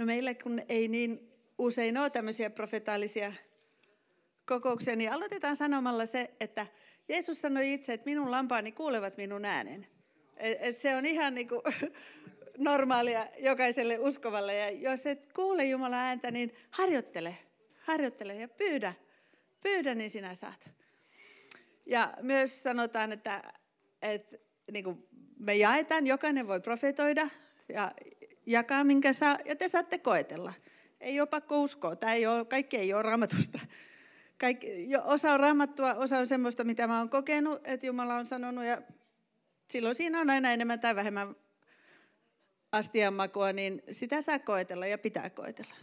No meillä kun ei niin usein ole tämmöisiä profetaalisia kokouksia, niin aloitetaan sanomalla se, että Jeesus sanoi itse, että minun lampaani kuulevat minun äänen. Et, et se on ihan niin normaalia jokaiselle uskovalle. Ja jos et kuule Jumalan ääntä, niin harjoittele, harjoittele ja pyydä. Pyydä, niin sinä saat. Ja myös sanotaan, että, että niin kuin me jaetaan, jokainen voi profetoida ja jakaa minkä saa, ja te saatte koetella. Ei ole pakko uskoa, tämä ei ole, kaikki ei ole raamatusta. Kaikki, osa on raamattua, osa on semmoista, mitä mä oon kokenut, että Jumala on sanonut, ja silloin siinä on aina enemmän tai vähemmän astianmakua, niin sitä saa koetella ja pitää koetella.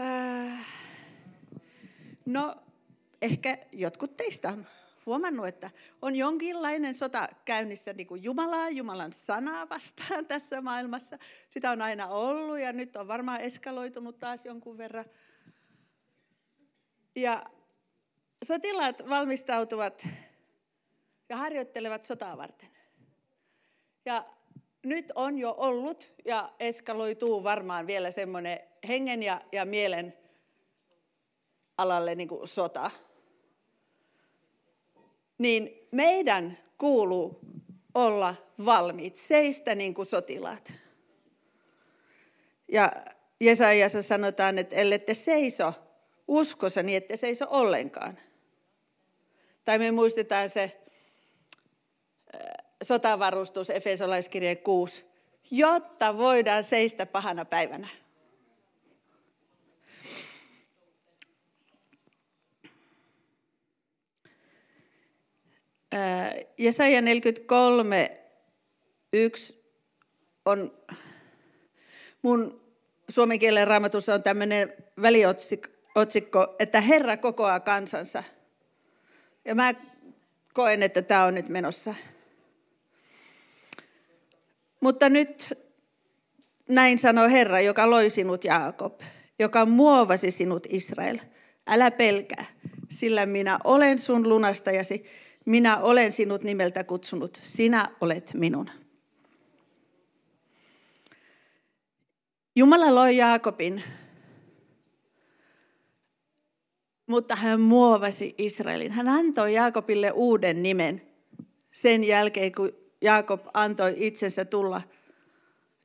Äh, no, ehkä jotkut teistä on huomannut, että on jonkinlainen sota käynnissä niin kuin Jumalaa, Jumalan sanaa vastaan tässä maailmassa. Sitä on aina ollut ja nyt on varmaan eskaloitunut taas jonkun verran. Ja sotilaat valmistautuvat ja harjoittelevat sotaa varten. Ja nyt on jo ollut ja eskaloituu varmaan vielä semmoinen hengen ja, ja mielen alalle niin kuin sota. Niin meidän kuuluu olla valmiit, seistä niin kuin sotilaat. Ja Jesajassa sanotaan, että ellette seiso uskossa, niin ette seiso ollenkaan. Tai me muistetaan se sotavarustus, Efesolaiskirje 6, jotta voidaan seistä pahana päivänä. Jesaja 43, 1 on mun suomen kielen raamatussa on tämmöinen väliotsikko, että Herra kokoaa kansansa. Ja mä koen, että tämä on nyt menossa. Mutta nyt näin sanoo Herra, joka loi sinut Jaakob, joka muovasi sinut Israel. Älä pelkää, sillä minä olen sun lunastajasi, minä olen sinut nimeltä kutsunut, sinä olet minun. Jumala loi Jaakobin, mutta hän muovasi Israelin. Hän antoi Jaakobille uuden nimen sen jälkeen, kun Jaakob antoi itsensä tulla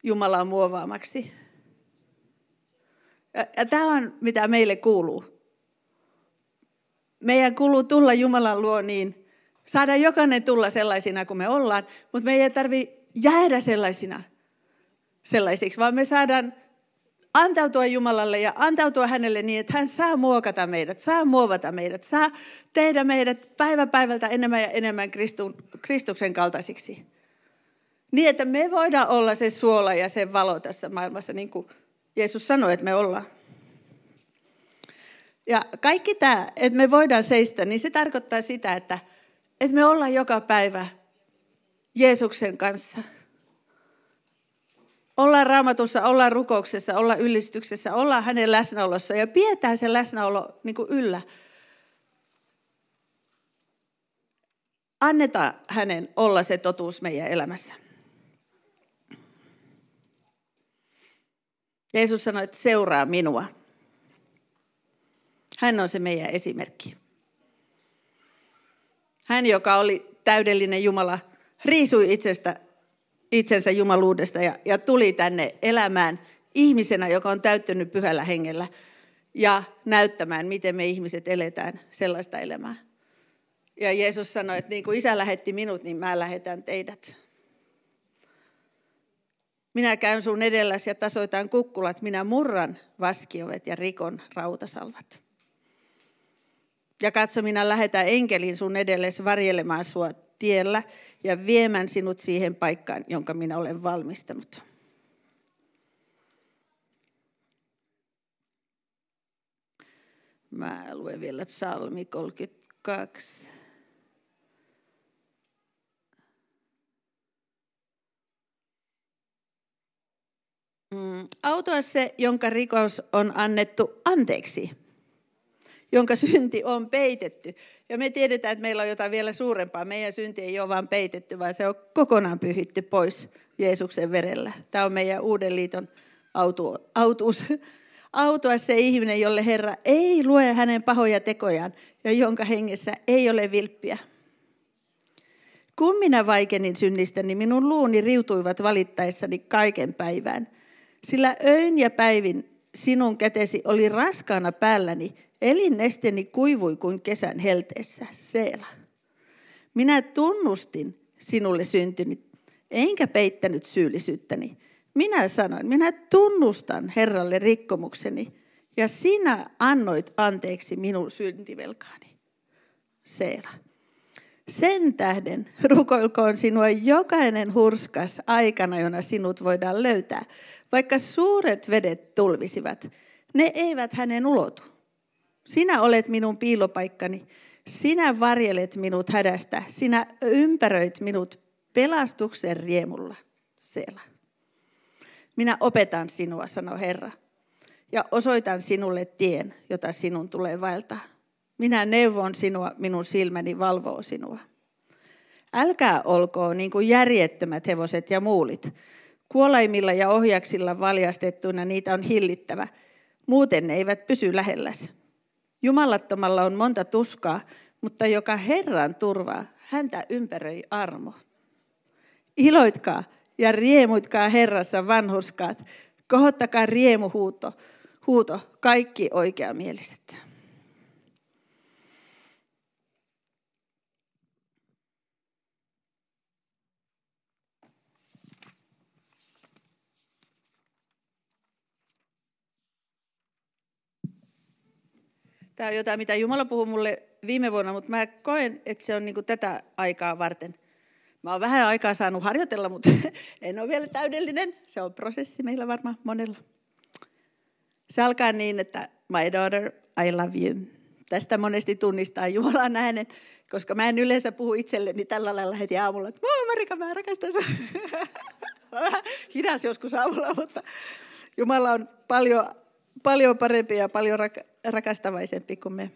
Jumalan muovaamaksi. Ja, ja tämä on, mitä meille kuuluu. Meidän kuuluu tulla Jumalan luo niin, saada jokainen tulla sellaisina kuin me ollaan, mutta me ei tarvitse jäädä sellaisina sellaisiksi, vaan me saadaan antautua Jumalalle ja antautua hänelle niin, että hän saa muokata meidät, saa muovata meidät, saa tehdä meidät päivä päivältä enemmän ja enemmän Kristuksen kaltaisiksi. Niin, että me voidaan olla se suola ja se valo tässä maailmassa, niin kuin Jeesus sanoi, että me ollaan. Ja kaikki tämä, että me voidaan seistä, niin se tarkoittaa sitä, että, että me ollaan joka päivä Jeesuksen kanssa – ollaan raamatussa, ollaan rukouksessa, ollaan ylistyksessä, ollaan hänen läsnäolossa ja pidetään se läsnäolo niin kuin yllä. Annetaan hänen olla se totuus meidän elämässä. Jeesus sanoi, että seuraa minua. Hän on se meidän esimerkki. Hän, joka oli täydellinen Jumala, riisui itsestä itsensä jumaluudesta ja, ja tuli tänne elämään ihmisenä, joka on täyttynyt pyhällä hengellä ja näyttämään, miten me ihmiset eletään sellaista elämää. Ja Jeesus sanoi, että niin kuin isä lähetti minut, niin mä lähetän teidät. Minä käyn sun edelläsi ja tasoitan kukkulat, minä murran vaskiovet ja rikon rautasalvat. Ja katso, minä lähetän enkelin sun edellesi varjelemaan sua tiellä ja viemään sinut siihen paikkaan, jonka minä olen valmistanut. Mä luen vielä psalmi 32. Mm, autoa se, jonka rikos on annettu anteeksi jonka synti on peitetty. Ja me tiedetään, että meillä on jotain vielä suurempaa. Meidän synti ei ole vain peitetty, vaan se on kokonaan pyhitty pois Jeesuksen verellä. Tämä on meidän uuden liiton autu, autuus. Autua se ihminen, jolle Herra ei lue hänen pahoja tekojaan ja jonka hengessä ei ole vilppiä. Kun minä vaikenin synnistä, niin minun luuni riutuivat valittaessani kaiken päivään. Sillä öin ja päivin sinun kätesi oli raskaana päälläni, elinnesteni kuivui kuin kesän helteessä. Seela. Minä tunnustin sinulle syntyni, enkä peittänyt syyllisyyttäni. Minä sanoin, minä tunnustan Herralle rikkomukseni, ja sinä annoit anteeksi minun syntivelkaani. Seela. Sen tähden rukoilkoon sinua jokainen hurskas aikana, jona sinut voidaan löytää. Vaikka suuret vedet tulvisivat, ne eivät hänen ulotu. Sinä olet minun piilopaikkani. Sinä varjelet minut hädästä. Sinä ympäröit minut pelastuksen riemulla. Sela. Minä opetan sinua, sanoi Herra, ja osoitan sinulle tien, jota sinun tulee vaeltaa. Minä neuvon sinua, minun silmäni valvoo sinua. Älkää olkoon niin kuin järjettömät hevoset ja muulit. Kuolaimilla ja ohjaksilla valjastettuina niitä on hillittävä. Muuten ne eivät pysy lähelläsi. Jumalattomalla on monta tuskaa, mutta joka Herran turvaa, häntä ympäröi armo. Iloitkaa ja riemuitkaa Herrassa vanhurskaat. Kohottakaa riemuhuuto, huuto, kaikki oikeamieliset. Tämä on jotain, mitä Jumala puhui mulle viime vuonna, mutta mä koen, että se on niin tätä aikaa varten. Mä oon vähän aikaa saanut harjoitella, mutta en ole vielä täydellinen. Se on prosessi meillä varmaan monella. Se alkaa niin, että my daughter, I love you. Tästä monesti tunnistaa Jumalan äänen, koska mä en yleensä puhu itselleni tällä lailla heti aamulla, että moi Marika, mä rakastan sinua. hidas joskus aamulla, mutta Jumala on paljon, paljon parempi ja paljon rakastavaisempi kuin me.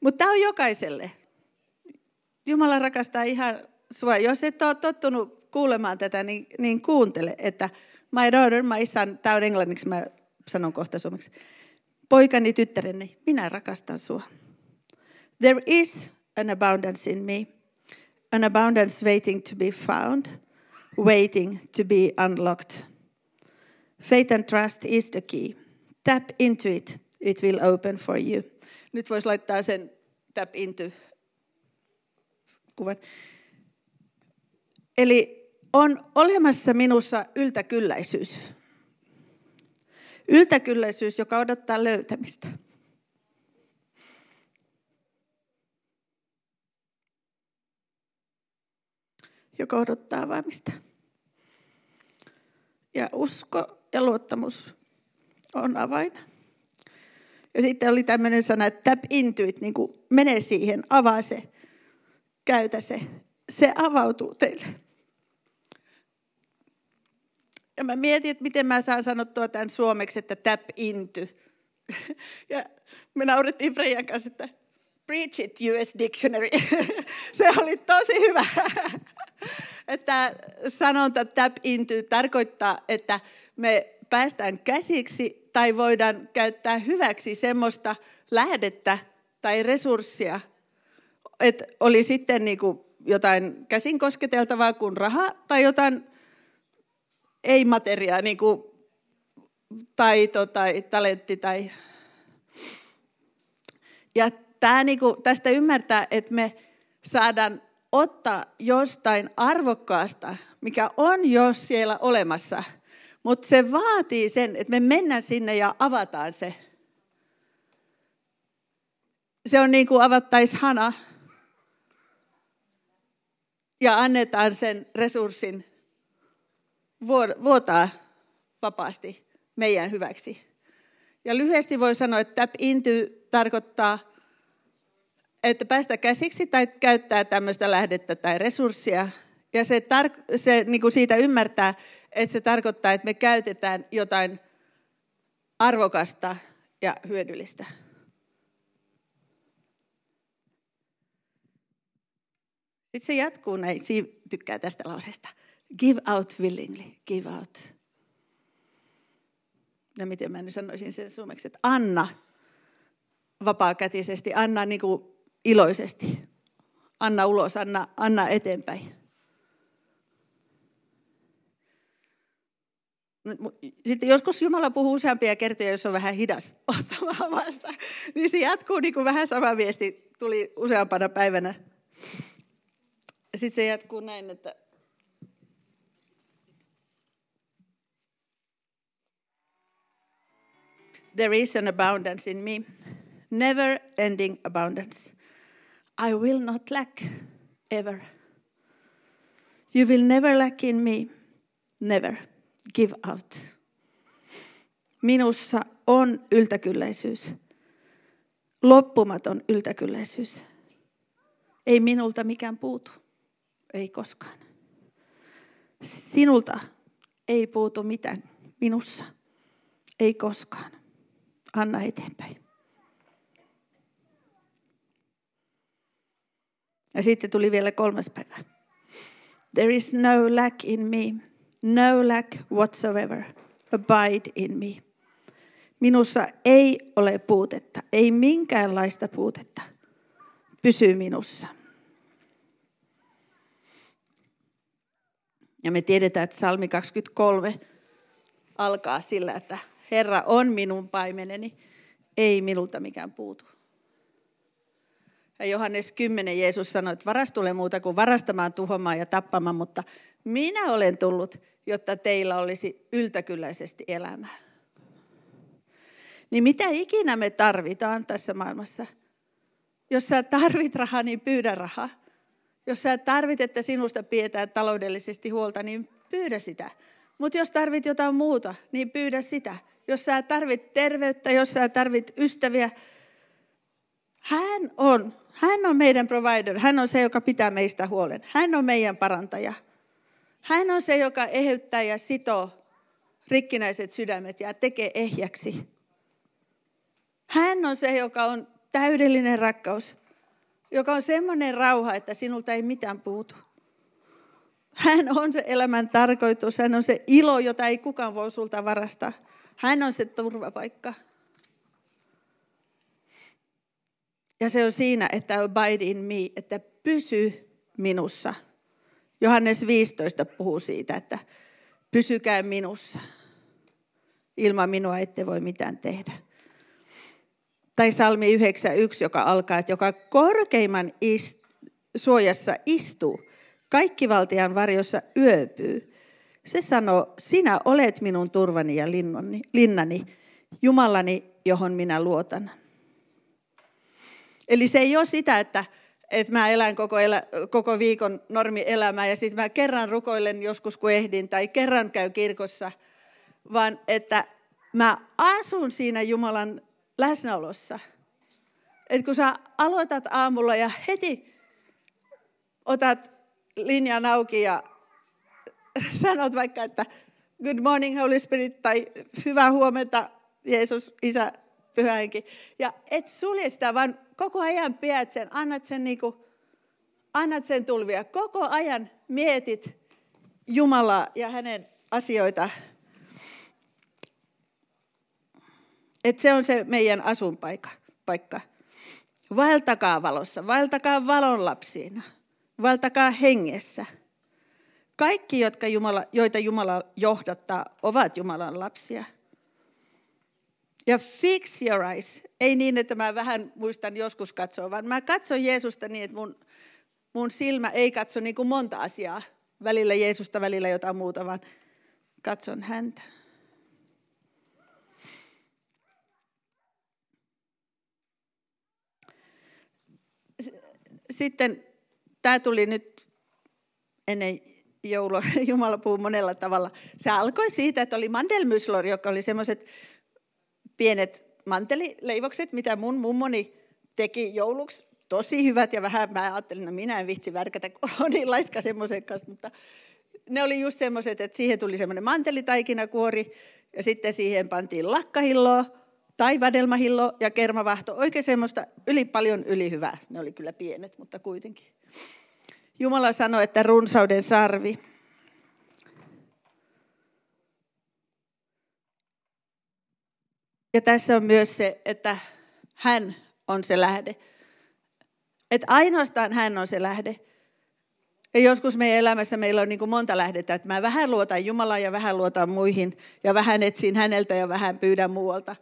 Mutta tämä on jokaiselle. Jumala rakastaa ihan sua. Jos et ole tottunut kuulemaan tätä, niin, niin kuuntele, että my daughter, my son, tämä on englanniksi, mä sanon kohta suomeksi. Poikani, tyttäreni, minä rakastan sua. There is an abundance in me, an abundance waiting to be found, waiting to be unlocked. Faith and trust is the key. Tap into it, it will open for you. Nyt voisi laittaa sen tap into kuvan. Eli on olemassa minussa yltäkylläisyys. Yltäkylläisyys, joka odottaa löytämistä. Joka odottaa vaimista. Ja usko ja luottamus on avain. Ja sitten oli tämmöinen sana, että tap into it, niin kuin mene siihen, avaa se, käytä se. Se avautuu teille. Ja mä mietin, että miten mä saan sanottua tämän suomeksi, että tap into. Ja me naurettiin Freijan kanssa, että preach it US Dictionary. Se oli tosi hyvä. Että sanonta tap into tarkoittaa, että me päästään käsiksi tai voidaan käyttää hyväksi semmoista lähdettä tai resurssia, että oli sitten niin kuin jotain käsin kosketeltavaa kuin raha tai jotain ei-materiaa, niin kuin taito tai talentti. Tai... Ja tämä, niin kuin, tästä ymmärtää, että me saadaan ottaa jostain arvokkaasta, mikä on jo siellä olemassa, mutta se vaatii sen, että me mennään sinne ja avataan se. Se on niin kuin avattaisi hana ja annetaan sen resurssin vuotaa vapaasti meidän hyväksi. Ja lyhyesti voi sanoa, että tap into tarkoittaa, että päästä käsiksi tai käyttää tämmöistä lähdettä tai resurssia. Ja se, tar- se niin kuin siitä ymmärtää, että se tarkoittaa, että me käytetään jotain arvokasta ja hyödyllistä. Sitten se jatkuu näin, Siim tykkää tästä lauseesta. Give out willingly, give out. Ja miten mä nyt sanoisin sen suomeksi, että anna vapaakätisesti, anna niin kuin iloisesti. Anna ulos, anna, anna eteenpäin. Sitten joskus Jumala puhuu useampia kertoja, jos on vähän hidas ottamaan vasta. Niin se jatkuu niin kuin vähän sama viesti, tuli useampana päivänä. Sitten se jatkuu näin, että There is an abundance in me, never ending abundance. I will not lack ever. You will never lack in me, never give out. Minussa on yltäkylläisyys, loppumaton yltäkylläisyys. Ei minulta mikään puutu, ei koskaan. Sinulta ei puutu mitään minussa, ei koskaan. Anna eteenpäin. Ja sitten tuli vielä kolmas päivä. There is no lack in me, no lack whatsoever. Abide in me. Minussa ei ole puutetta, ei minkäänlaista puutetta. Pysy minussa. Ja me tiedetään, että salmi 23 alkaa sillä, että Herra on minun paimeneni, ei minulta mikään puutu. Ja Johannes 10 Jeesus sanoi, että varas tulee muuta kuin varastamaan, tuhoamaan ja tappamaan, mutta minä olen tullut, jotta teillä olisi yltäkylläisesti elämää. Niin mitä ikinä me tarvitaan tässä maailmassa? Jos sä tarvit rahaa, niin pyydä rahaa. Jos sä tarvit, että sinusta pidetään taloudellisesti huolta, niin pyydä sitä. Mutta jos tarvit jotain muuta, niin pyydä sitä. Jos sä tarvit terveyttä, jos sä tarvit ystäviä, hän on, hän on meidän provider. Hän on se, joka pitää meistä huolen. Hän on meidän parantaja. Hän on se, joka eheyttää ja sitoo rikkinäiset sydämet ja tekee ehjäksi. Hän on se, joka on täydellinen rakkaus, joka on semmoinen rauha, että sinulta ei mitään puutu. Hän on se elämän tarkoitus, hän on se ilo, jota ei kukaan voi sulta varastaa. Hän on se turvapaikka. Ja se on siinä, että abide in me, että pysy minussa. Johannes 15 puhuu siitä, että pysykää minussa. Ilman minua ette voi mitään tehdä. Tai salmi 91, joka alkaa, että joka korkeimman ist, suojassa istuu, kaikki valtian varjossa yöpyy. Se sanoo, sinä olet minun turvani ja linnani, Jumalani, johon minä luotan. Eli se ei ole sitä, että, että mä elän koko, elä, koko viikon normielämää ja sitten mä kerran rukoilen joskus kun ehdin tai kerran käy kirkossa, vaan että mä asun siinä Jumalan läsnäolossa. Että kun sä aloitat aamulla ja heti otat linjan auki ja sanot vaikka, että good morning Holy Spirit tai hyvää huomenta Jeesus, Isä, Pyhä Henki. Ja et sulje sitä, vaan koko ajan pidät sen, annat sen, niinku, annat sen tulvia. Koko ajan mietit Jumalaa ja hänen asioita. Et se on se meidän asunpaikka. Paikka. Vaeltakaa valossa, vaeltakaa valon lapsiina, vaeltakaa hengessä – kaikki, jotka Jumala, joita Jumala johdattaa, ovat Jumalan lapsia. Ja fix your eyes. Ei niin, että mä vähän muistan joskus katsoa, vaan mä katson Jeesusta niin, että mun, mun silmä ei katso niin kuin monta asiaa. Välillä Jeesusta, välillä jotain muuta, vaan katson häntä. Sitten tämä tuli nyt ennen joulu, Jumala puhuu monella tavalla. Se alkoi siitä, että oli mandelmyslor, joka oli semmoiset pienet mantelileivokset, mitä mun mummoni teki jouluksi. Tosi hyvät ja vähän, mä ajattelin, että no minä en vitsi värkätä, kun on niin laiska semmoisen kanssa, mutta ne oli just semmoiset, että siihen tuli semmoinen mantelitaikinakuori ja sitten siihen pantiin lakkahilloa tai vadelmahillo ja kermavahto. Oikein semmoista yli paljon yli hyvää. Ne oli kyllä pienet, mutta kuitenkin. Jumala sanoi, että runsauden sarvi. Ja tässä on myös se, että hän on se lähde. Että ainoastaan hän on se lähde. Ja joskus meidän elämässä meillä on niin kuin monta lähdettä, että mä vähän luotan Jumalaan ja vähän luotan muihin ja vähän etsin häneltä ja vähän pyydän muualta.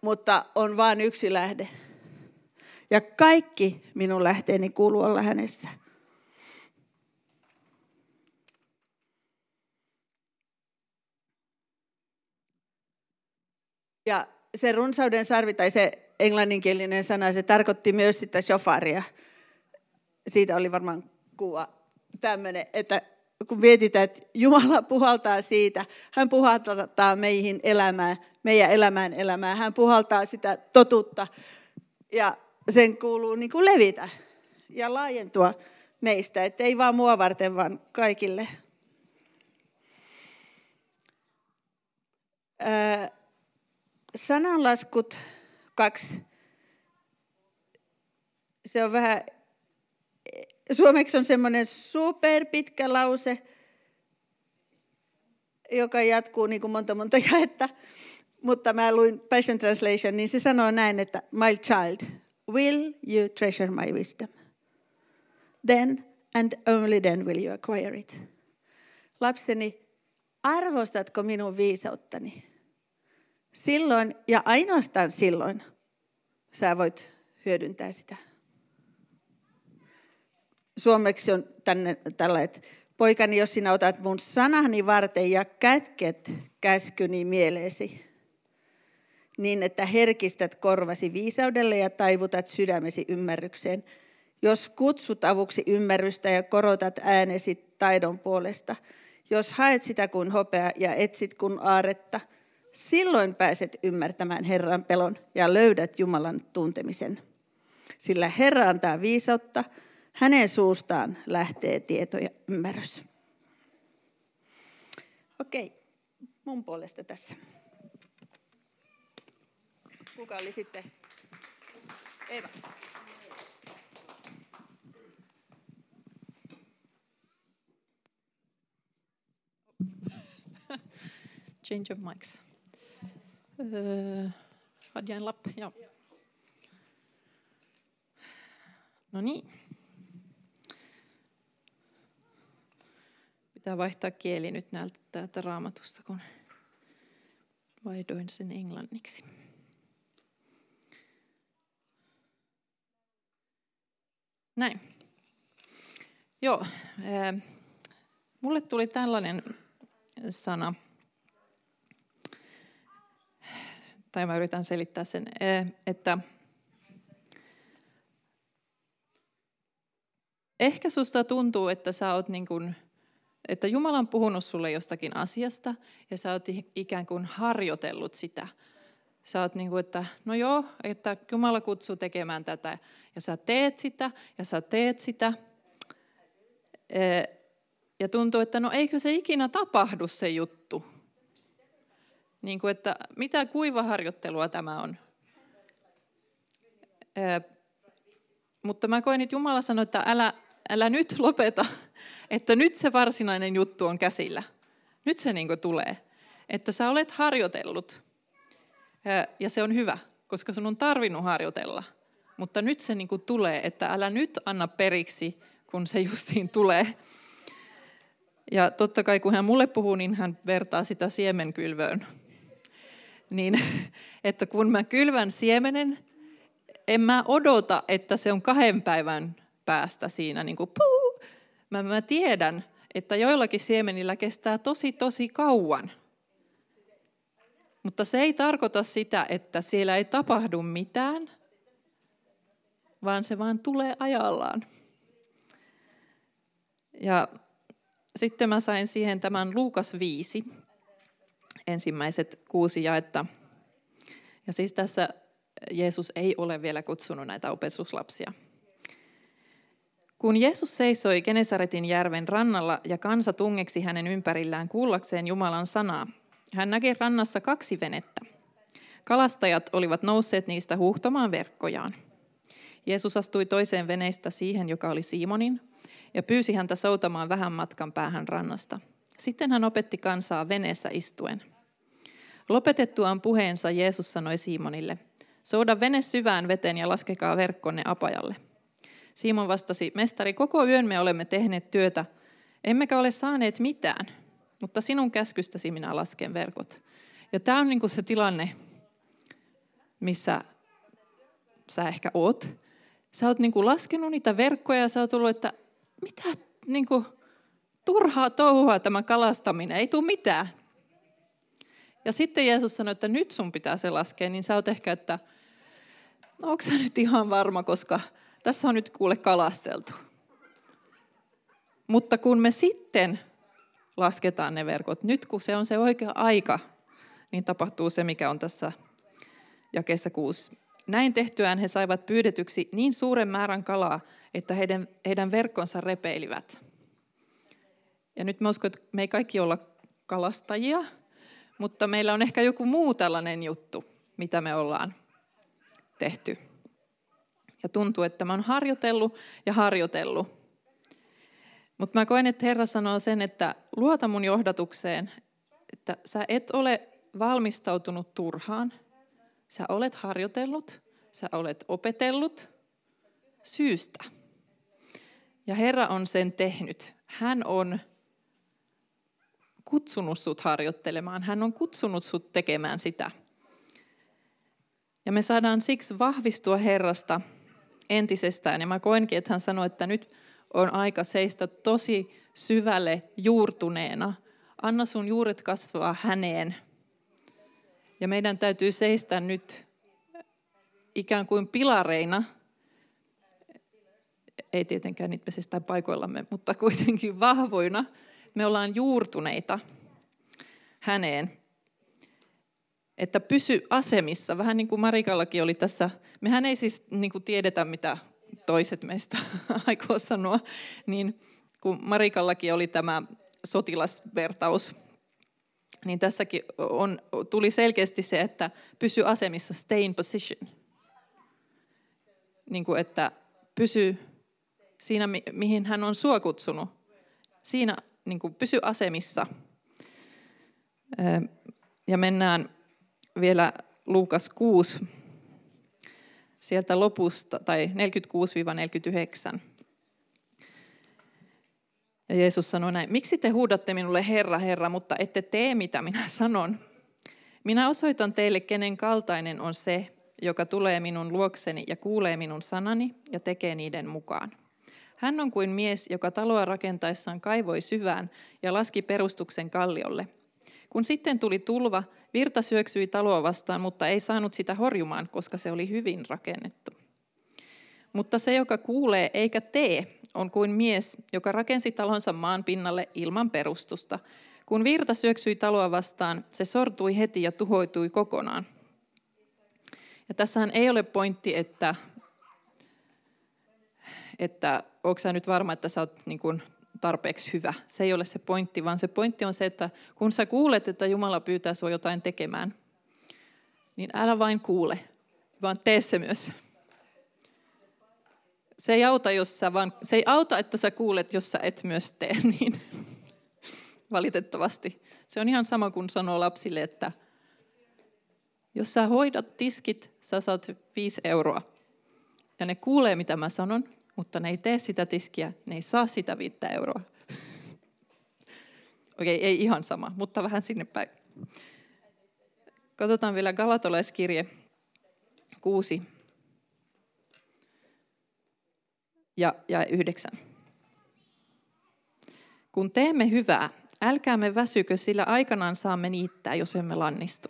Mutta on vain yksi lähde. Ja kaikki minun lähteeni kuuluu olla hänessä. Ja se runsauden sarvi tai se englanninkielinen sana, se tarkoitti myös sitä shofaria. Siitä oli varmaan kuva tämmöinen, että kun mietitään, että Jumala puhaltaa siitä, hän puhaltaa meihin elämään, meidän elämään elämään, hän puhaltaa sitä totutta ja sen kuuluu niin kuin levitä ja laajentua meistä, että ei vaan mua varten, vaan kaikille. Sananlaskut kaksi. Se on vähän, suomeksi on semmoinen superpitkä lause, joka jatkuu niin kuin monta monta jaetta. Mutta mä luin Passion Translation, niin se sanoo näin, että My child, will you treasure my wisdom? Then and only then will you acquire it. Lapseni, arvostatko minun viisauttani? Silloin ja ainoastaan silloin sä voit hyödyntää sitä. Suomeksi on tänne tällä, että poikani, jos sinä otat mun sanani varten ja kätket käskyni mieleesi, niin että herkistät korvasi viisaudelle ja taivutat sydämesi ymmärrykseen. Jos kutsut avuksi ymmärrystä ja korotat äänesi taidon puolesta, jos haet sitä kuin hopea ja etsit kuin aaretta – Silloin pääset ymmärtämään Herran pelon ja löydät Jumalan tuntemisen. Sillä Herra antaa viisautta, hänen suustaan lähtee tieto ja ymmärrys. Okei, mun puolesta tässä. Kuka oli sitten? Eva. Change of mics. Uh, hade jag en lapp? Ja. No niin. Pitää vaihtaa kieli nyt näiltä täältä raamatusta, kun vaihdoin sen englanniksi. Näin. Joo. Äh, mulle tuli tällainen sana tai mä yritän selittää sen, e, että ehkä susta tuntuu, että sä oot niin kuin, että Jumala on puhunut sulle jostakin asiasta ja sä oot ikään kuin harjoitellut sitä. Sä oot niin kuin, että no joo, että Jumala kutsuu tekemään tätä ja sä teet sitä ja sä teet sitä. E, ja tuntuu, että no eikö se ikinä tapahdu se juttu. Niin kuin, että mitä kuivaharjoittelua tämä on. Ee, mutta mä koin, että Jumala sanoi, että älä, älä nyt lopeta, että nyt se varsinainen juttu on käsillä. Nyt se niin tulee. Että sä olet harjoitellut. Ja se on hyvä, koska sun on tarvinnut harjoitella. Mutta nyt se niin tulee, että älä nyt anna periksi, kun se justiin tulee. Ja totta kai kun hän mulle puhuu, niin hän vertaa sitä siemenkylvöön niin että kun mä kylvän siemenen, en mä odota, että se on kahden päivän päästä siinä niin kuin puu. Mä, mä tiedän, että joillakin siemenillä kestää tosi tosi kauan. Mutta se ei tarkoita sitä, että siellä ei tapahdu mitään, vaan se vaan tulee ajallaan. Ja sitten mä sain siihen tämän Luukas 5, ensimmäiset kuusi jaetta. Ja siis tässä Jeesus ei ole vielä kutsunut näitä opetuslapsia. Kun Jeesus seisoi Genesaretin järven rannalla ja kansa tungeksi hänen ympärillään kuullakseen Jumalan sanaa, hän näki rannassa kaksi venettä. Kalastajat olivat nousseet niistä huhtomaan verkkojaan. Jeesus astui toiseen veneistä siihen, joka oli Simonin, ja pyysi häntä soutamaan vähän matkan päähän rannasta. Sitten hän opetti kansaa veneessä istuen. Lopetettuaan puheensa Jeesus sanoi Simonille, souda vene syvään veteen ja laskekaa verkkonne apajalle. Simon vastasi, mestari, koko yön me olemme tehneet työtä, emmekä ole saaneet mitään, mutta sinun käskystäsi minä lasken verkot. Ja tämä on niin se tilanne, missä sä ehkä oot. Sä oot niin laskenut niitä verkkoja ja sä oot ollut, että mitä niin kuin, turhaa touhua tämä kalastaminen, ei tule mitään. Ja sitten Jeesus sanoi, että nyt sun pitää se laskea, niin sä oot ehkä, että no, onko sä nyt ihan varma, koska tässä on nyt kuule kalasteltu. Mutta kun me sitten lasketaan ne verkot, nyt kun se on se oikea aika, niin tapahtuu se, mikä on tässä jakeessa kuusi. Näin tehtyään he saivat pyydetyksi niin suuren määrän kalaa, että heidän, heidän verkkonsa repeilivät. Ja nyt mä uskon, että me ei kaikki olla kalastajia, mutta meillä on ehkä joku muu tällainen juttu, mitä me ollaan tehty. Ja tuntuu, että mä oon harjoitellut ja harjoitellut. Mutta mä koen, että Herra sanoo sen, että luota mun johdatukseen, että sä et ole valmistautunut turhaan. Sä olet harjoitellut, sä olet opetellut syystä. Ja Herra on sen tehnyt. Hän on kutsunut sut harjoittelemaan. Hän on kutsunut sut tekemään sitä. Ja me saadaan siksi vahvistua Herrasta entisestään. Ja mä koenkin, että hän sanoi, että nyt on aika seistä tosi syvälle juurtuneena. Anna sun juuret kasvaa häneen. Ja meidän täytyy seistä nyt ikään kuin pilareina, ei tietenkään niitä paikoillamme, mutta kuitenkin vahvoina, me ollaan juurtuneita häneen. Että pysy asemissa, vähän niin kuin Marikallakin oli tässä. Mehän ei siis niin kuin tiedetä, mitä toiset meistä aikoo sanoa, niin kun Marikallakin oli tämä sotilasvertaus, niin tässäkin on, tuli selkeästi se, että pysy asemissa, stay in position. Niin kuin, että pysy siinä, mihin hän on sua kutsunut. Siinä niin kuin pysy asemissa. Ja mennään vielä Luukas 6, sieltä lopusta, tai 46-49. Ja Jeesus sanoi näin, miksi te huudatte minulle Herra, Herra, mutta ette tee mitä minä sanon? Minä osoitan teille, kenen kaltainen on se, joka tulee minun luokseni ja kuulee minun sanani ja tekee niiden mukaan. Hän on kuin mies, joka taloa rakentaessaan kaivoi syvään ja laski perustuksen kalliolle. Kun sitten tuli tulva, virta syöksyi taloa vastaan, mutta ei saanut sitä horjumaan, koska se oli hyvin rakennettu. Mutta se, joka kuulee eikä tee, on kuin mies, joka rakensi talonsa maan pinnalle ilman perustusta. Kun virta syöksyi taloa vastaan, se sortui heti ja tuhoitui kokonaan. Ja tässähän ei ole pointti, että että onko sä nyt varma, että sä oot niin kuin tarpeeksi hyvä. Se ei ole se pointti, vaan se pointti on se, että kun sä kuulet, että Jumala pyytää sinua jotain tekemään, niin älä vain kuule, vaan tee se myös. Se ei auta, jos sä vaan, se ei auta, että sä kuulet, jos sä et myös tee niin. Valitettavasti. Se on ihan sama kuin sanoo lapsille, että jos sä hoidat tiskit, sä saat viisi euroa. Ja ne kuulee, mitä mä sanon, mutta ne ei tee sitä tiskiä, ne ei saa sitä viittä euroa. Okei, okay, ei ihan sama, mutta vähän sinne päin. Katsotaan vielä Galatolaiskirje 6 ja, ja 9. Kun teemme hyvää, älkäämme väsykö, sillä aikanaan saamme niittää, jos emme lannistu.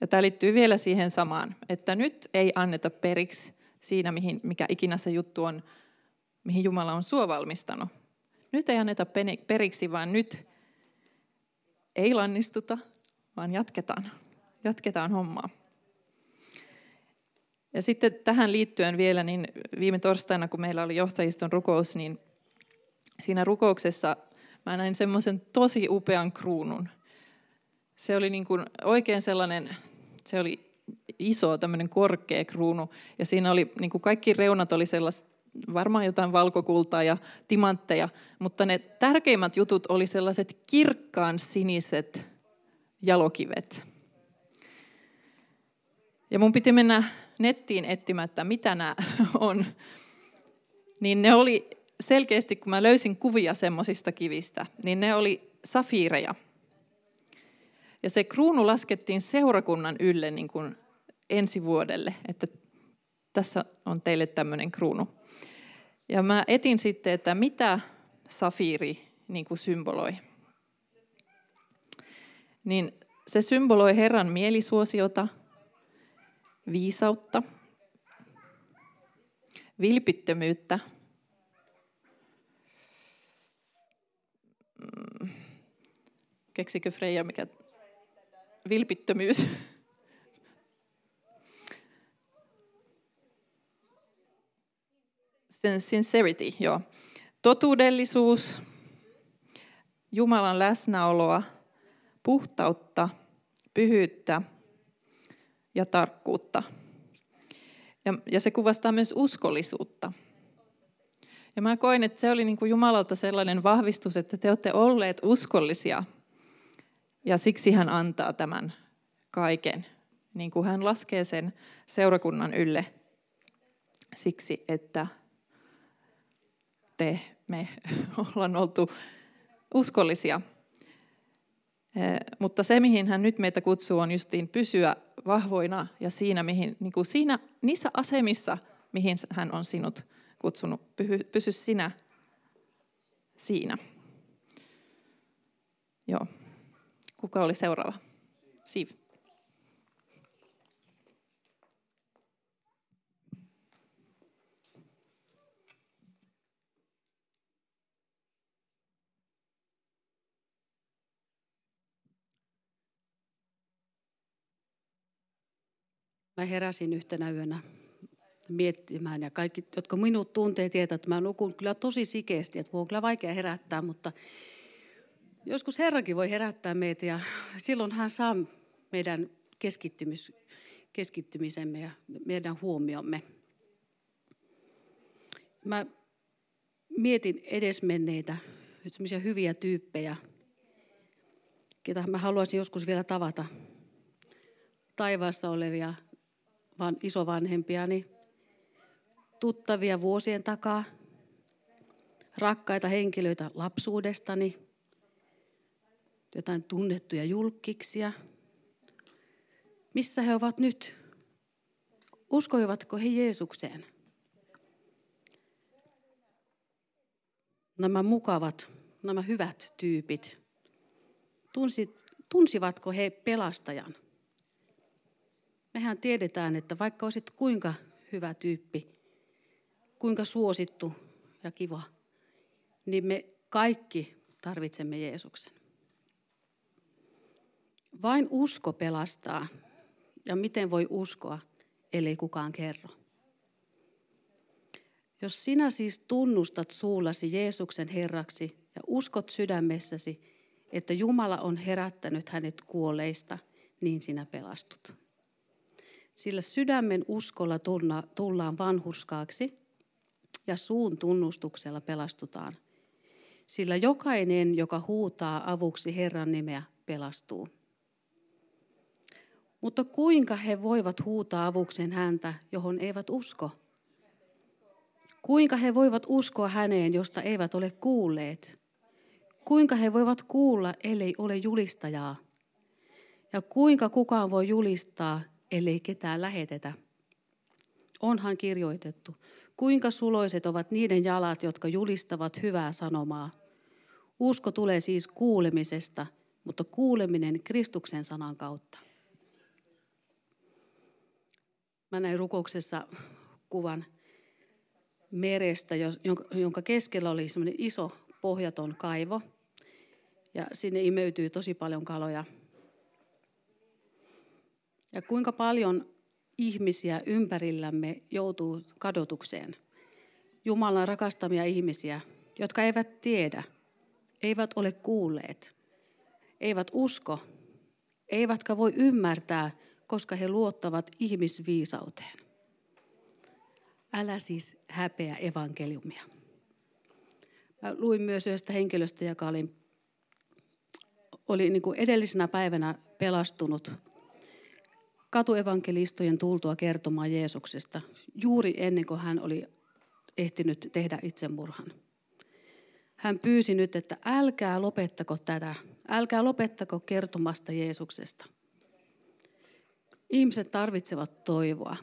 Ja tämä liittyy vielä siihen samaan, että nyt ei anneta periksi, siinä, mihin, mikä ikinä se juttu on, mihin Jumala on sua valmistanut. Nyt ei anneta periksi, vaan nyt ei lannistuta, vaan jatketaan. Jatketaan hommaa. Ja sitten tähän liittyen vielä, niin viime torstaina, kun meillä oli johtajiston rukous, niin siinä rukouksessa mä näin semmoisen tosi upean kruunun. Se oli niin kuin oikein sellainen, se oli iso, tämmöinen korkea kruunu, ja siinä oli, niin kuin kaikki reunat oli sellaista, varmaan jotain valkokultaa ja timantteja, mutta ne tärkeimmät jutut oli sellaiset kirkkaan siniset jalokivet. Ja mun piti mennä nettiin etsimättä, mitä nämä on. Niin ne oli selkeästi, kun mä löysin kuvia semmoisista kivistä, niin ne oli safiireja. Ja se kruunu laskettiin seurakunnan ylle niin kuin ensi vuodelle, että tässä on teille tämmöinen kruunu. Ja mä etin sitten, että mitä safiiri niin kuin symboloi. Niin se symboloi Herran mielisuosiota, viisautta, vilpittömyyttä, mm. keksikö Freija mikä vilpittömyys? Sincerity, joo. Totuudellisuus, Jumalan läsnäoloa, puhtautta, pyhyyttä ja tarkkuutta. Ja, ja se kuvastaa myös uskollisuutta. Ja mä koin, että se oli niin kuin Jumalalta sellainen vahvistus, että te olette olleet uskollisia. Ja siksi hän antaa tämän kaiken. Niin kuin hän laskee sen seurakunnan ylle siksi, että te, me ollaan oltu uskollisia. Mutta se, mihin hän nyt meitä kutsuu, on justiin pysyä vahvoina ja siinä, mihin, niin kuin siinä, niissä asemissa, mihin hän on sinut kutsunut. Pysy sinä siinä. Joo. Kuka oli seuraava? Siv. Mä heräsin yhtenä yönä miettimään ja kaikki, jotka minut tuntee, tietää, että mä nukun kyllä tosi sikeästi, että on kyllä vaikea herättää, mutta joskus Herrakin voi herättää meitä ja silloin hän saa meidän keskittymis, keskittymisemme ja meidän huomiomme. Mä mietin edesmenneitä, semmoisia hyviä tyyppejä, ketä mä haluaisin joskus vielä tavata. Taivaassa olevia vaan isovanhempiani, tuttavia vuosien takaa, rakkaita henkilöitä lapsuudestani, jotain tunnettuja julkkiksia. Missä he ovat nyt? Uskoivatko he Jeesukseen? Nämä mukavat, nämä hyvät tyypit, tunsi, tunsivatko he pelastajan? Mehän tiedetään, että vaikka olisit kuinka hyvä tyyppi, kuinka suosittu ja kiva, niin me kaikki tarvitsemme Jeesuksen. Vain usko pelastaa. Ja miten voi uskoa, ellei kukaan kerro? Jos sinä siis tunnustat suullasi Jeesuksen Herraksi ja uskot sydämessäsi, että Jumala on herättänyt hänet kuolleista, niin sinä pelastut. Sillä sydämen uskolla tullaan vanhurskaaksi ja suun tunnustuksella pelastutaan. Sillä jokainen, joka huutaa avuksi Herran nimeä, pelastuu. Mutta kuinka he voivat huutaa avukseen häntä, johon eivät usko? Kuinka he voivat uskoa häneen, josta eivät ole kuulleet? Kuinka he voivat kuulla, ellei ole julistajaa? Ja kuinka kukaan voi julistaa, ellei ketään lähetetä. Onhan kirjoitettu, kuinka suloiset ovat niiden jalat, jotka julistavat hyvää sanomaa. Usko tulee siis kuulemisesta, mutta kuuleminen Kristuksen sanan kautta. Mä näin rukouksessa kuvan merestä, jonka keskellä oli semmoinen iso pohjaton kaivo. Ja sinne imeytyy tosi paljon kaloja – ja kuinka paljon ihmisiä ympärillämme joutuu kadotukseen. Jumalan rakastamia ihmisiä, jotka eivät tiedä, eivät ole kuulleet, eivät usko, eivätkä voi ymmärtää, koska he luottavat ihmisviisauteen. Älä siis häpeä evankeliumia. Mä luin myös yhdestä henkilöstä, joka oli oli niin kuin edellisenä päivänä pelastunut katuevankelistojen tultua kertomaan Jeesuksesta juuri ennen kuin hän oli ehtinyt tehdä itsemurhan. Hän pyysi nyt, että älkää lopettako tätä, älkää lopettako kertomasta Jeesuksesta. Ihmiset tarvitsevat toivoa.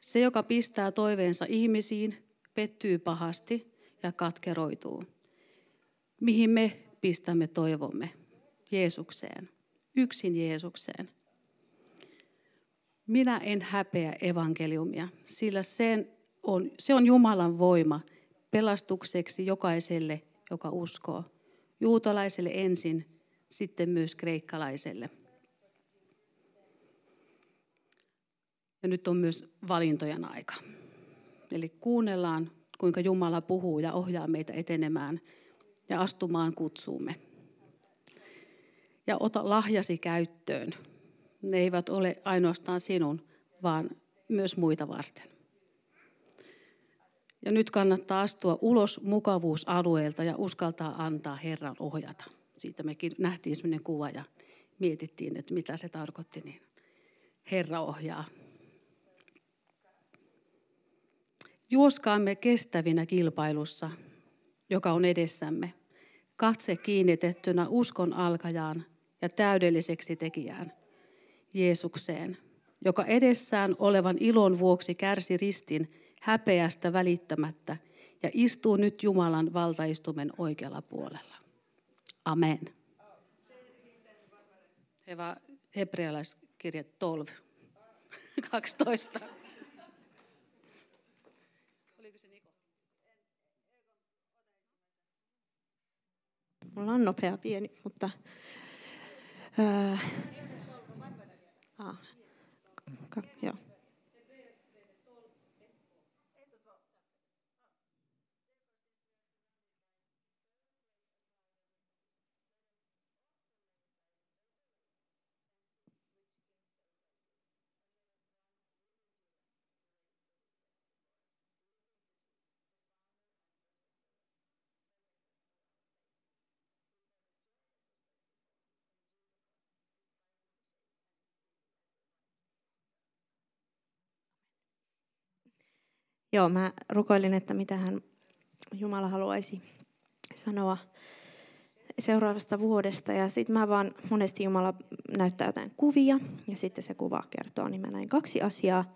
Se, joka pistää toiveensa ihmisiin, pettyy pahasti ja katkeroituu. Mihin me pistämme toivomme? Jeesukseen. Yksin Jeesukseen. Minä en häpeä evankeliumia, sillä sen on, se on Jumalan voima pelastukseksi jokaiselle, joka uskoo. Juutalaiselle ensin, sitten myös kreikkalaiselle. Ja nyt on myös valintojen aika. Eli kuunnellaan, kuinka Jumala puhuu ja ohjaa meitä etenemään ja astumaan kutsuumme. Ja ota lahjasi käyttöön. Ne eivät ole ainoastaan sinun, vaan myös muita varten. Ja nyt kannattaa astua ulos mukavuusalueelta ja uskaltaa antaa Herran ohjata. Siitä mekin nähtiin sellainen kuva ja mietittiin, että mitä se tarkoitti, niin Herra ohjaa. Juoskaamme kestävinä kilpailussa, joka on edessämme, katse kiinnitettynä uskon alkajaan ja täydelliseksi tekijään, Jeesukseen, joka edessään olevan ilon vuoksi kärsi ristin häpeästä välittämättä ja istuu nyt Jumalan valtaistumen oikealla puolella. Amen. Heva, hebrealaiskirje 12. 12. Mulla on nopea pieni, mutta... Ää, ka, joo. Joo, mä rukoilin, että mitä hän Jumala haluaisi sanoa seuraavasta vuodesta. Ja sitten mä vaan, monesti Jumala näyttää jotain kuvia, ja sitten se kuva kertoo, niin mä näin kaksi asiaa.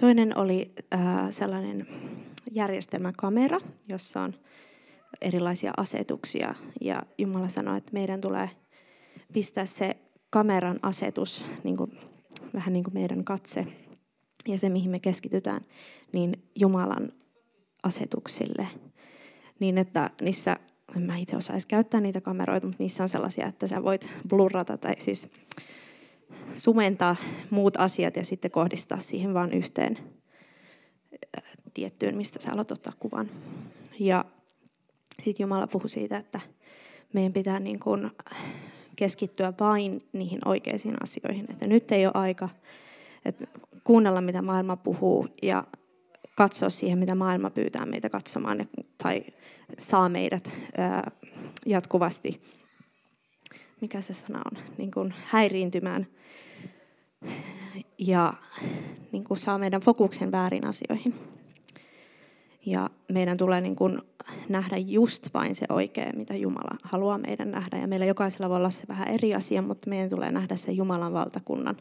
Toinen oli äh, sellainen järjestelmäkamera, jossa on erilaisia asetuksia, ja Jumala sanoi, että meidän tulee pistää se kameran asetus niin kuin, vähän niin kuin meidän katse ja se, mihin me keskitytään, niin Jumalan asetuksille. Niin, että niissä, en mä itse osaisi käyttää niitä kameroita, mutta niissä on sellaisia, että sä voit blurrata tai siis sumentaa muut asiat ja sitten kohdistaa siihen vain yhteen äh, tiettyyn, mistä sä haluat ottaa kuvan. Ja sitten Jumala puhui siitä, että meidän pitää niin kuin keskittyä vain niihin oikeisiin asioihin. Että nyt ei ole aika että kuunnella, mitä maailma puhuu ja katsoa siihen, mitä maailma pyytää meitä katsomaan tai saa meidät jatkuvasti, mikä se sana on, niin kuin häiriintymään ja niin kuin saa meidän fokuksen väärin asioihin. Ja meidän tulee niin kuin nähdä just vain se oikea, mitä Jumala haluaa meidän nähdä. Ja meillä jokaisella voi olla se vähän eri asia, mutta meidän tulee nähdä se Jumalan valtakunnan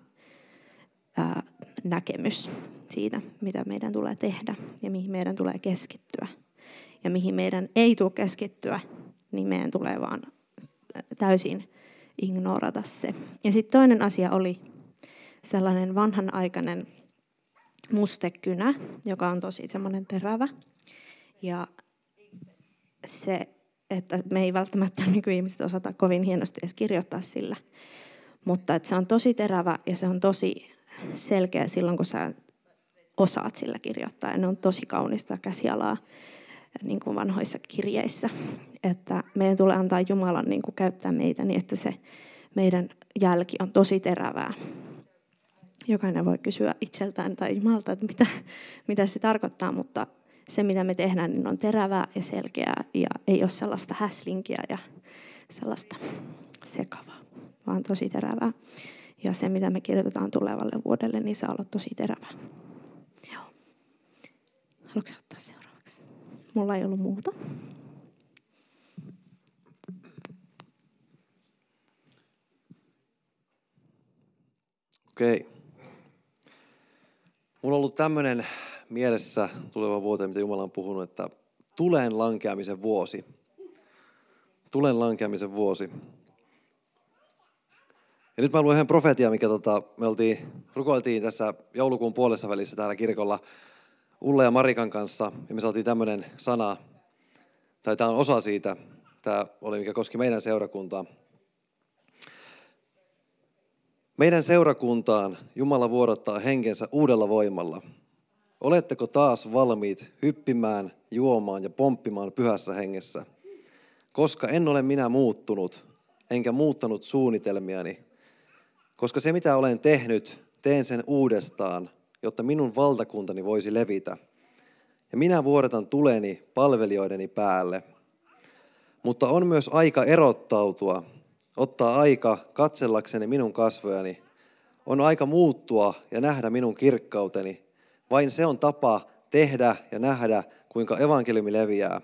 ää, näkemys siitä, mitä meidän tulee tehdä ja mihin meidän tulee keskittyä. Ja mihin meidän ei tule keskittyä, niin meidän tulee vaan täysin ignorata se. Ja sitten toinen asia oli sellainen vanhanaikainen mustekynä, joka on tosi semmoinen terävä. Ja se, että me ei välttämättä nykyihmiset osata kovin hienosti edes kirjoittaa sillä. Mutta että se on tosi terävä ja se on tosi selkeä silloin, kun sä osaat sillä kirjoittaa. Ja ne on tosi kaunista käsialaa niin kuin vanhoissa kirjeissä. Että meidän tulee antaa Jumalan niin kuin käyttää meitä niin, että se meidän jälki on tosi terävää. Jokainen voi kysyä itseltään tai Jumalta, että mitä, mitä se tarkoittaa, mutta se, mitä me tehdään, niin on terävää ja selkeää ja ei ole sellaista häslinkiä ja sellaista sekavaa, vaan tosi terävää. Ja se, mitä me kirjoitetaan tulevalle vuodelle, niin saa olla tosi terävää. Haluatko ottaa seuraavaksi? Mulla ei ollut muuta. Okei. Mulla on ollut tämmöinen mielessä tuleva vuoteen, mitä Jumala on puhunut, että tulen lankeamisen vuosi. Tulen lankeamisen vuosi. Ja nyt mä luen yhden profetia, mikä tota, me oltiin, rukoiltiin tässä joulukuun puolessa välissä täällä kirkolla Ulle ja Marikan kanssa. Ja me saatiin tämmöinen sana, tai tämä on osa siitä, tämä oli mikä koski meidän seurakuntaa. Meidän seurakuntaan Jumala vuodattaa henkensä uudella voimalla. Oletteko taas valmiit hyppimään, juomaan ja pomppimaan pyhässä hengessä? Koska en ole minä muuttunut, enkä muuttanut suunnitelmiani. Koska se mitä olen tehnyt, teen sen uudestaan, jotta minun valtakuntani voisi levitä. Ja minä vuodatan tuleni palvelijoideni päälle. Mutta on myös aika erottautua, ottaa aika katsellakseni minun kasvojani. On aika muuttua ja nähdä minun kirkkauteni. Vain se on tapa tehdä ja nähdä, kuinka evankeliumi leviää.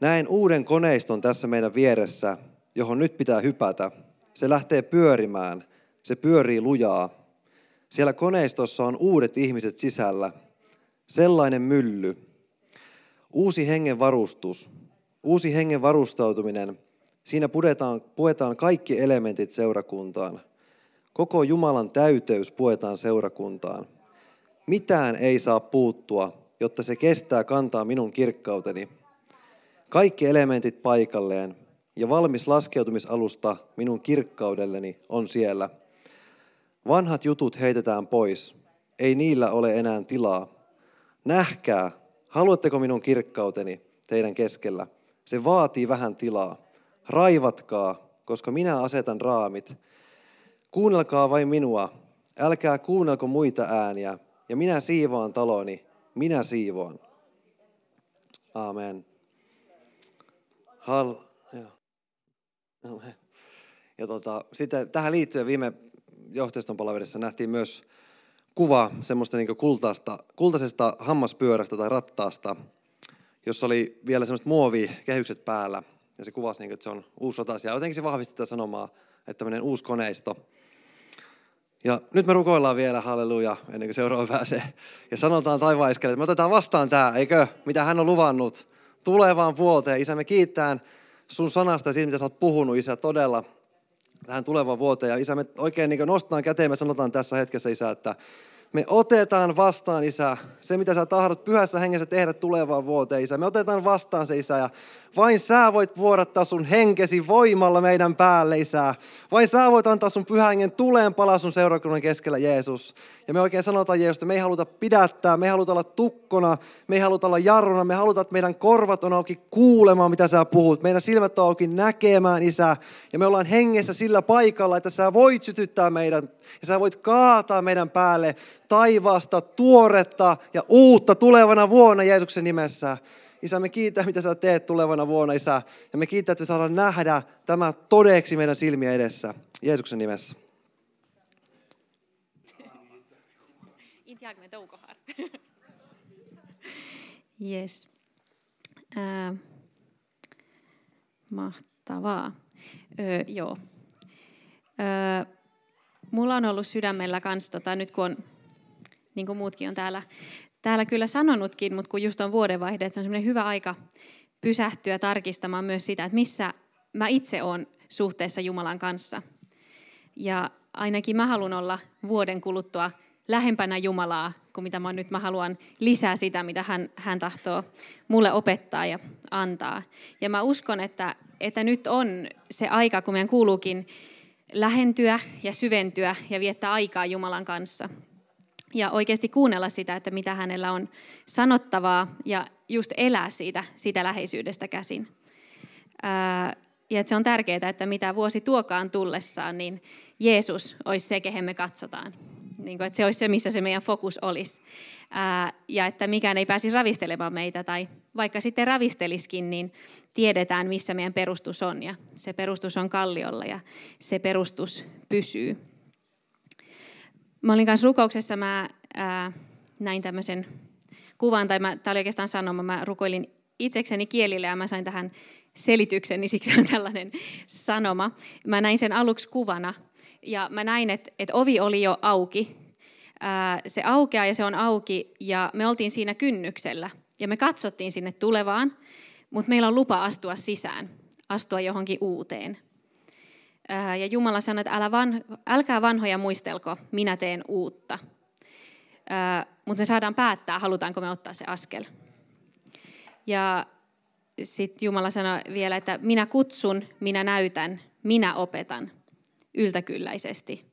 Näen uuden koneiston tässä meidän vieressä, johon nyt pitää hypätä. Se lähtee pyörimään. Se pyörii lujaa. Siellä koneistossa on uudet ihmiset sisällä. Sellainen mylly. Uusi hengen varustus. Uusi hengen varustautuminen – Siinä puetaan, puetaan kaikki elementit seurakuntaan. Koko Jumalan täyteys puetaan seurakuntaan. Mitään ei saa puuttua, jotta se kestää kantaa minun kirkkauteni. Kaikki elementit paikalleen ja valmis laskeutumisalusta minun kirkkaudelleni on siellä. Vanhat jutut heitetään pois. Ei niillä ole enää tilaa. Nähkää, haluatteko minun kirkkauteni teidän keskellä? Se vaatii vähän tilaa. Raivatkaa, koska minä asetan raamit. Kuunnelkaa vain minua, älkää kuunnelko muita ääniä, ja minä siivoan taloni, minä siivoan. Amen. Hal, Ja tota, sitten tähän liittyen viime johtajaston palaverissa nähtiin myös kuva semmoista niin kultaista, kultaisesta hammaspyörästä tai rattaasta, jossa oli vielä semmoiset muovikehykset päällä – ja se kuvasi, niin, että se on uusi sotas. Ja jotenkin se vahvisti tätä sanomaa, että tämmöinen uusi koneisto. Ja nyt me rukoillaan vielä, halleluja, ennen kuin seuraava pääsee. Ja sanotaan taivaiskelle, että me otetaan vastaan tämä, eikö? Mitä hän on luvannut tulevaan vuoteen. Isä, me kiittää sun sanasta ja siitä, mitä sä oot puhunut, Isä, todella tähän tulevaan vuoteen. Ja Isä, me oikein niin nostetaan käteen, me sanotaan tässä hetkessä, Isä, että me otetaan vastaan, Isä, se mitä sä tahdot pyhässä hengessä tehdä tulevaan vuoteen, Isä. Me otetaan vastaan se, Isä, ja vain sä voit vuodattaa sun henkesi voimalla meidän päälle, Isä. Vain sä voit antaa sun pyhän hengen tuleen palaa sun seurakunnan keskellä, Jeesus. Ja me oikein sanotaan, Jeesus, että me ei haluta pidättää, me ei haluta olla tukkona, me ei haluta olla jarruna, me halutaan, että meidän korvat on auki kuulemaan, mitä sä puhut. Meidän silmät on auki näkemään, Isä. Ja me ollaan hengessä sillä paikalla, että sä voit sytyttää meidän ja sä voit kaataa meidän päälle taivaasta tuoretta ja uutta tulevana vuonna Jeesuksen nimessä. Isä, me kiitä, mitä sä teet tulevana vuonna, Isä. Ja me kiitä, että me saadaan nähdä tämä todeksi meidän silmiä edessä. Jeesuksen nimessä. Yes. Äh, mahtavaa. Öö, joo. Öö, mulla on ollut sydämellä kanssa, tota, nyt kun on, niin kuin muutkin on täällä, täällä kyllä sanonutkin, mutta kun just on vuodenvaihde, että se on semmoinen hyvä aika pysähtyä tarkistamaan myös sitä, että missä mä itse olen suhteessa Jumalan kanssa. Ja ainakin mä haluan olla vuoden kuluttua lähempänä Jumalaa kuin mitä mä nyt. Mä haluan lisää sitä, mitä hän, hän tahtoo mulle opettaa ja antaa. Ja mä uskon, että, että nyt on se aika, kun meidän kuuluukin lähentyä ja syventyä ja viettää aikaa Jumalan kanssa. Ja oikeasti kuunnella sitä, että mitä hänellä on sanottavaa ja just elää siitä, siitä läheisyydestä käsin. ja että se on tärkeää, että mitä vuosi tuokaan tullessaan, niin Jeesus olisi se, kehen me katsotaan. Niin kuin, että se olisi se, missä se meidän fokus olisi. ja että mikään ei pääsisi ravistelemaan meitä tai vaikka sitten ravisteliskin, niin tiedetään, missä meidän perustus on. Ja se perustus on kalliolla ja se perustus pysyy. Mä olin kanssa rukouksessa, mä ää, näin tämmöisen kuvan, tai tämä oli oikeastaan sanoma, mä rukoilin itsekseni kielille ja mä sain tähän selityksen, niin siksi on tällainen sanoma. Mä näin sen aluksi kuvana ja mä näin, että, että ovi oli jo auki. Ää, se aukeaa ja se on auki ja me oltiin siinä kynnyksellä ja me katsottiin sinne tulevaan, mutta meillä on lupa astua sisään, astua johonkin uuteen. Ja Jumala sanoi, että älä van, älkää vanhoja muistelko, minä teen uutta. Mutta me saadaan päättää, halutaanko me ottaa se askel. Ja sitten Jumala sanoi vielä, että minä kutsun, minä näytän, minä opetan yltäkylläisesti.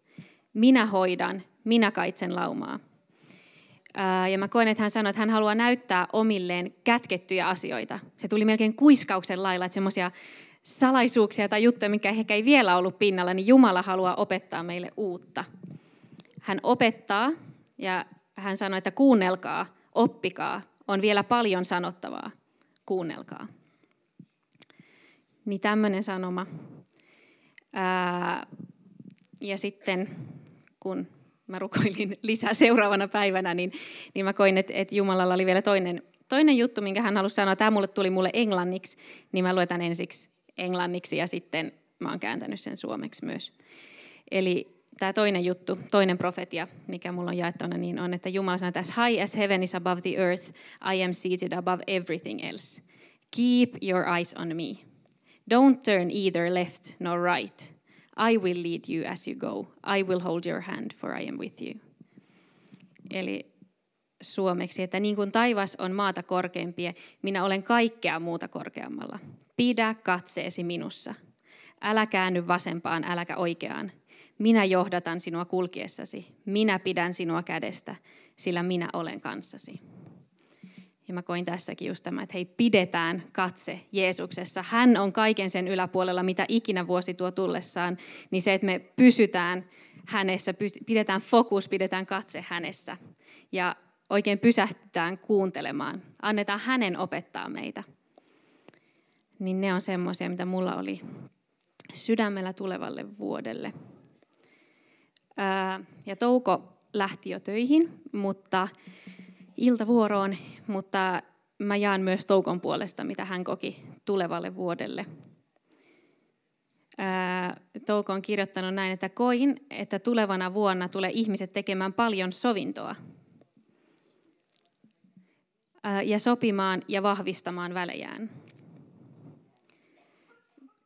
Minä hoidan, minä kaitsen laumaa. Ja mä koen, että hän sanoi, että hän haluaa näyttää omilleen kätkettyjä asioita. Se tuli melkein kuiskauksen lailla, että semmoisia salaisuuksia tai juttuja, mikä ehkä ei vielä ollut pinnalla, niin Jumala haluaa opettaa meille uutta. Hän opettaa ja hän sanoi, että kuunnelkaa, oppikaa, on vielä paljon sanottavaa kuunnelkaa. Niin tämmöinen sanoma. Ää, ja sitten kun mä rukoilin lisää seuraavana päivänä, niin, niin mä koin, että, että Jumalalla oli vielä toinen, toinen juttu, minkä hän halusi sanoa. Tämä mulle tuli mulle englanniksi, niin mä luetan ensiksi englanniksi ja sitten mä oon kääntänyt sen suomeksi myös. Eli tämä toinen juttu, toinen profetia, mikä mulla on jaettuna, niin on, että Jumala sanoo, as high as heaven is above the earth, I am seated above everything else. Keep your eyes on me. Don't turn either left nor right. I will lead you as you go. I will hold your hand, for I am with you. Eli suomeksi, että niin kuin taivas on maata korkeampia, minä olen kaikkea muuta korkeammalla. Pidä katseesi minussa. Älä käänny vasempaan, äläkä oikeaan minä johdatan sinua kulkiessasi. Minä pidän sinua kädestä, sillä minä olen kanssasi. Ja mä koin tässäkin just tämä, että hei, pidetään katse Jeesuksessa. Hän on kaiken sen yläpuolella, mitä ikinä vuosi tuo tullessaan. Niin se, että me pysytään hänessä, pidetään fokus, pidetään katse hänessä. Ja oikein pysähtytään kuuntelemaan. Annetaan hänen opettaa meitä. Niin ne on semmoisia, mitä mulla oli sydämellä tulevalle vuodelle. Ja Touko lähti jo töihin, mutta iltavuoroon, mutta mä jaan myös Toukon puolesta, mitä hän koki tulevalle vuodelle. Touko on kirjoittanut näin, että koin, että tulevana vuonna tulee ihmiset tekemään paljon sovintoa ja sopimaan ja vahvistamaan välejään.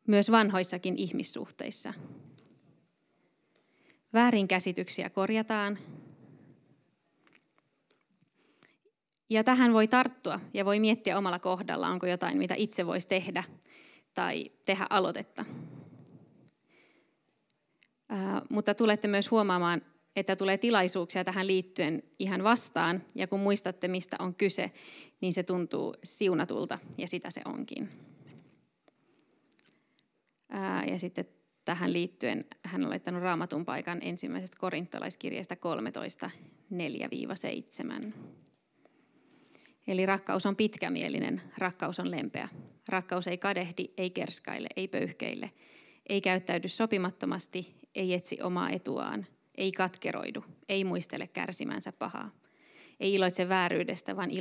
Myös vanhoissakin ihmissuhteissa. Väärinkäsityksiä korjataan. Ja tähän voi tarttua ja voi miettiä omalla kohdalla, onko jotain, mitä itse voisi tehdä tai tehdä aloitetta. Ää, mutta tulette myös huomaamaan, että tulee tilaisuuksia tähän liittyen ihan vastaan. Ja kun muistatte, mistä on kyse, niin se tuntuu siunatulta ja sitä se onkin. Ja sitten tähän liittyen hän on laittanut raamatun paikan ensimmäisestä korintolaiskirjasta 13, 4-7. Eli rakkaus on pitkämielinen, rakkaus on lempeä. Rakkaus ei kadehdi, ei kerskaile, ei pöyhkeille, ei käyttäydy sopimattomasti, ei etsi omaa etuaan, ei katkeroidu, ei muistele kärsimänsä pahaa. Ei iloitse vääryydestä, vaan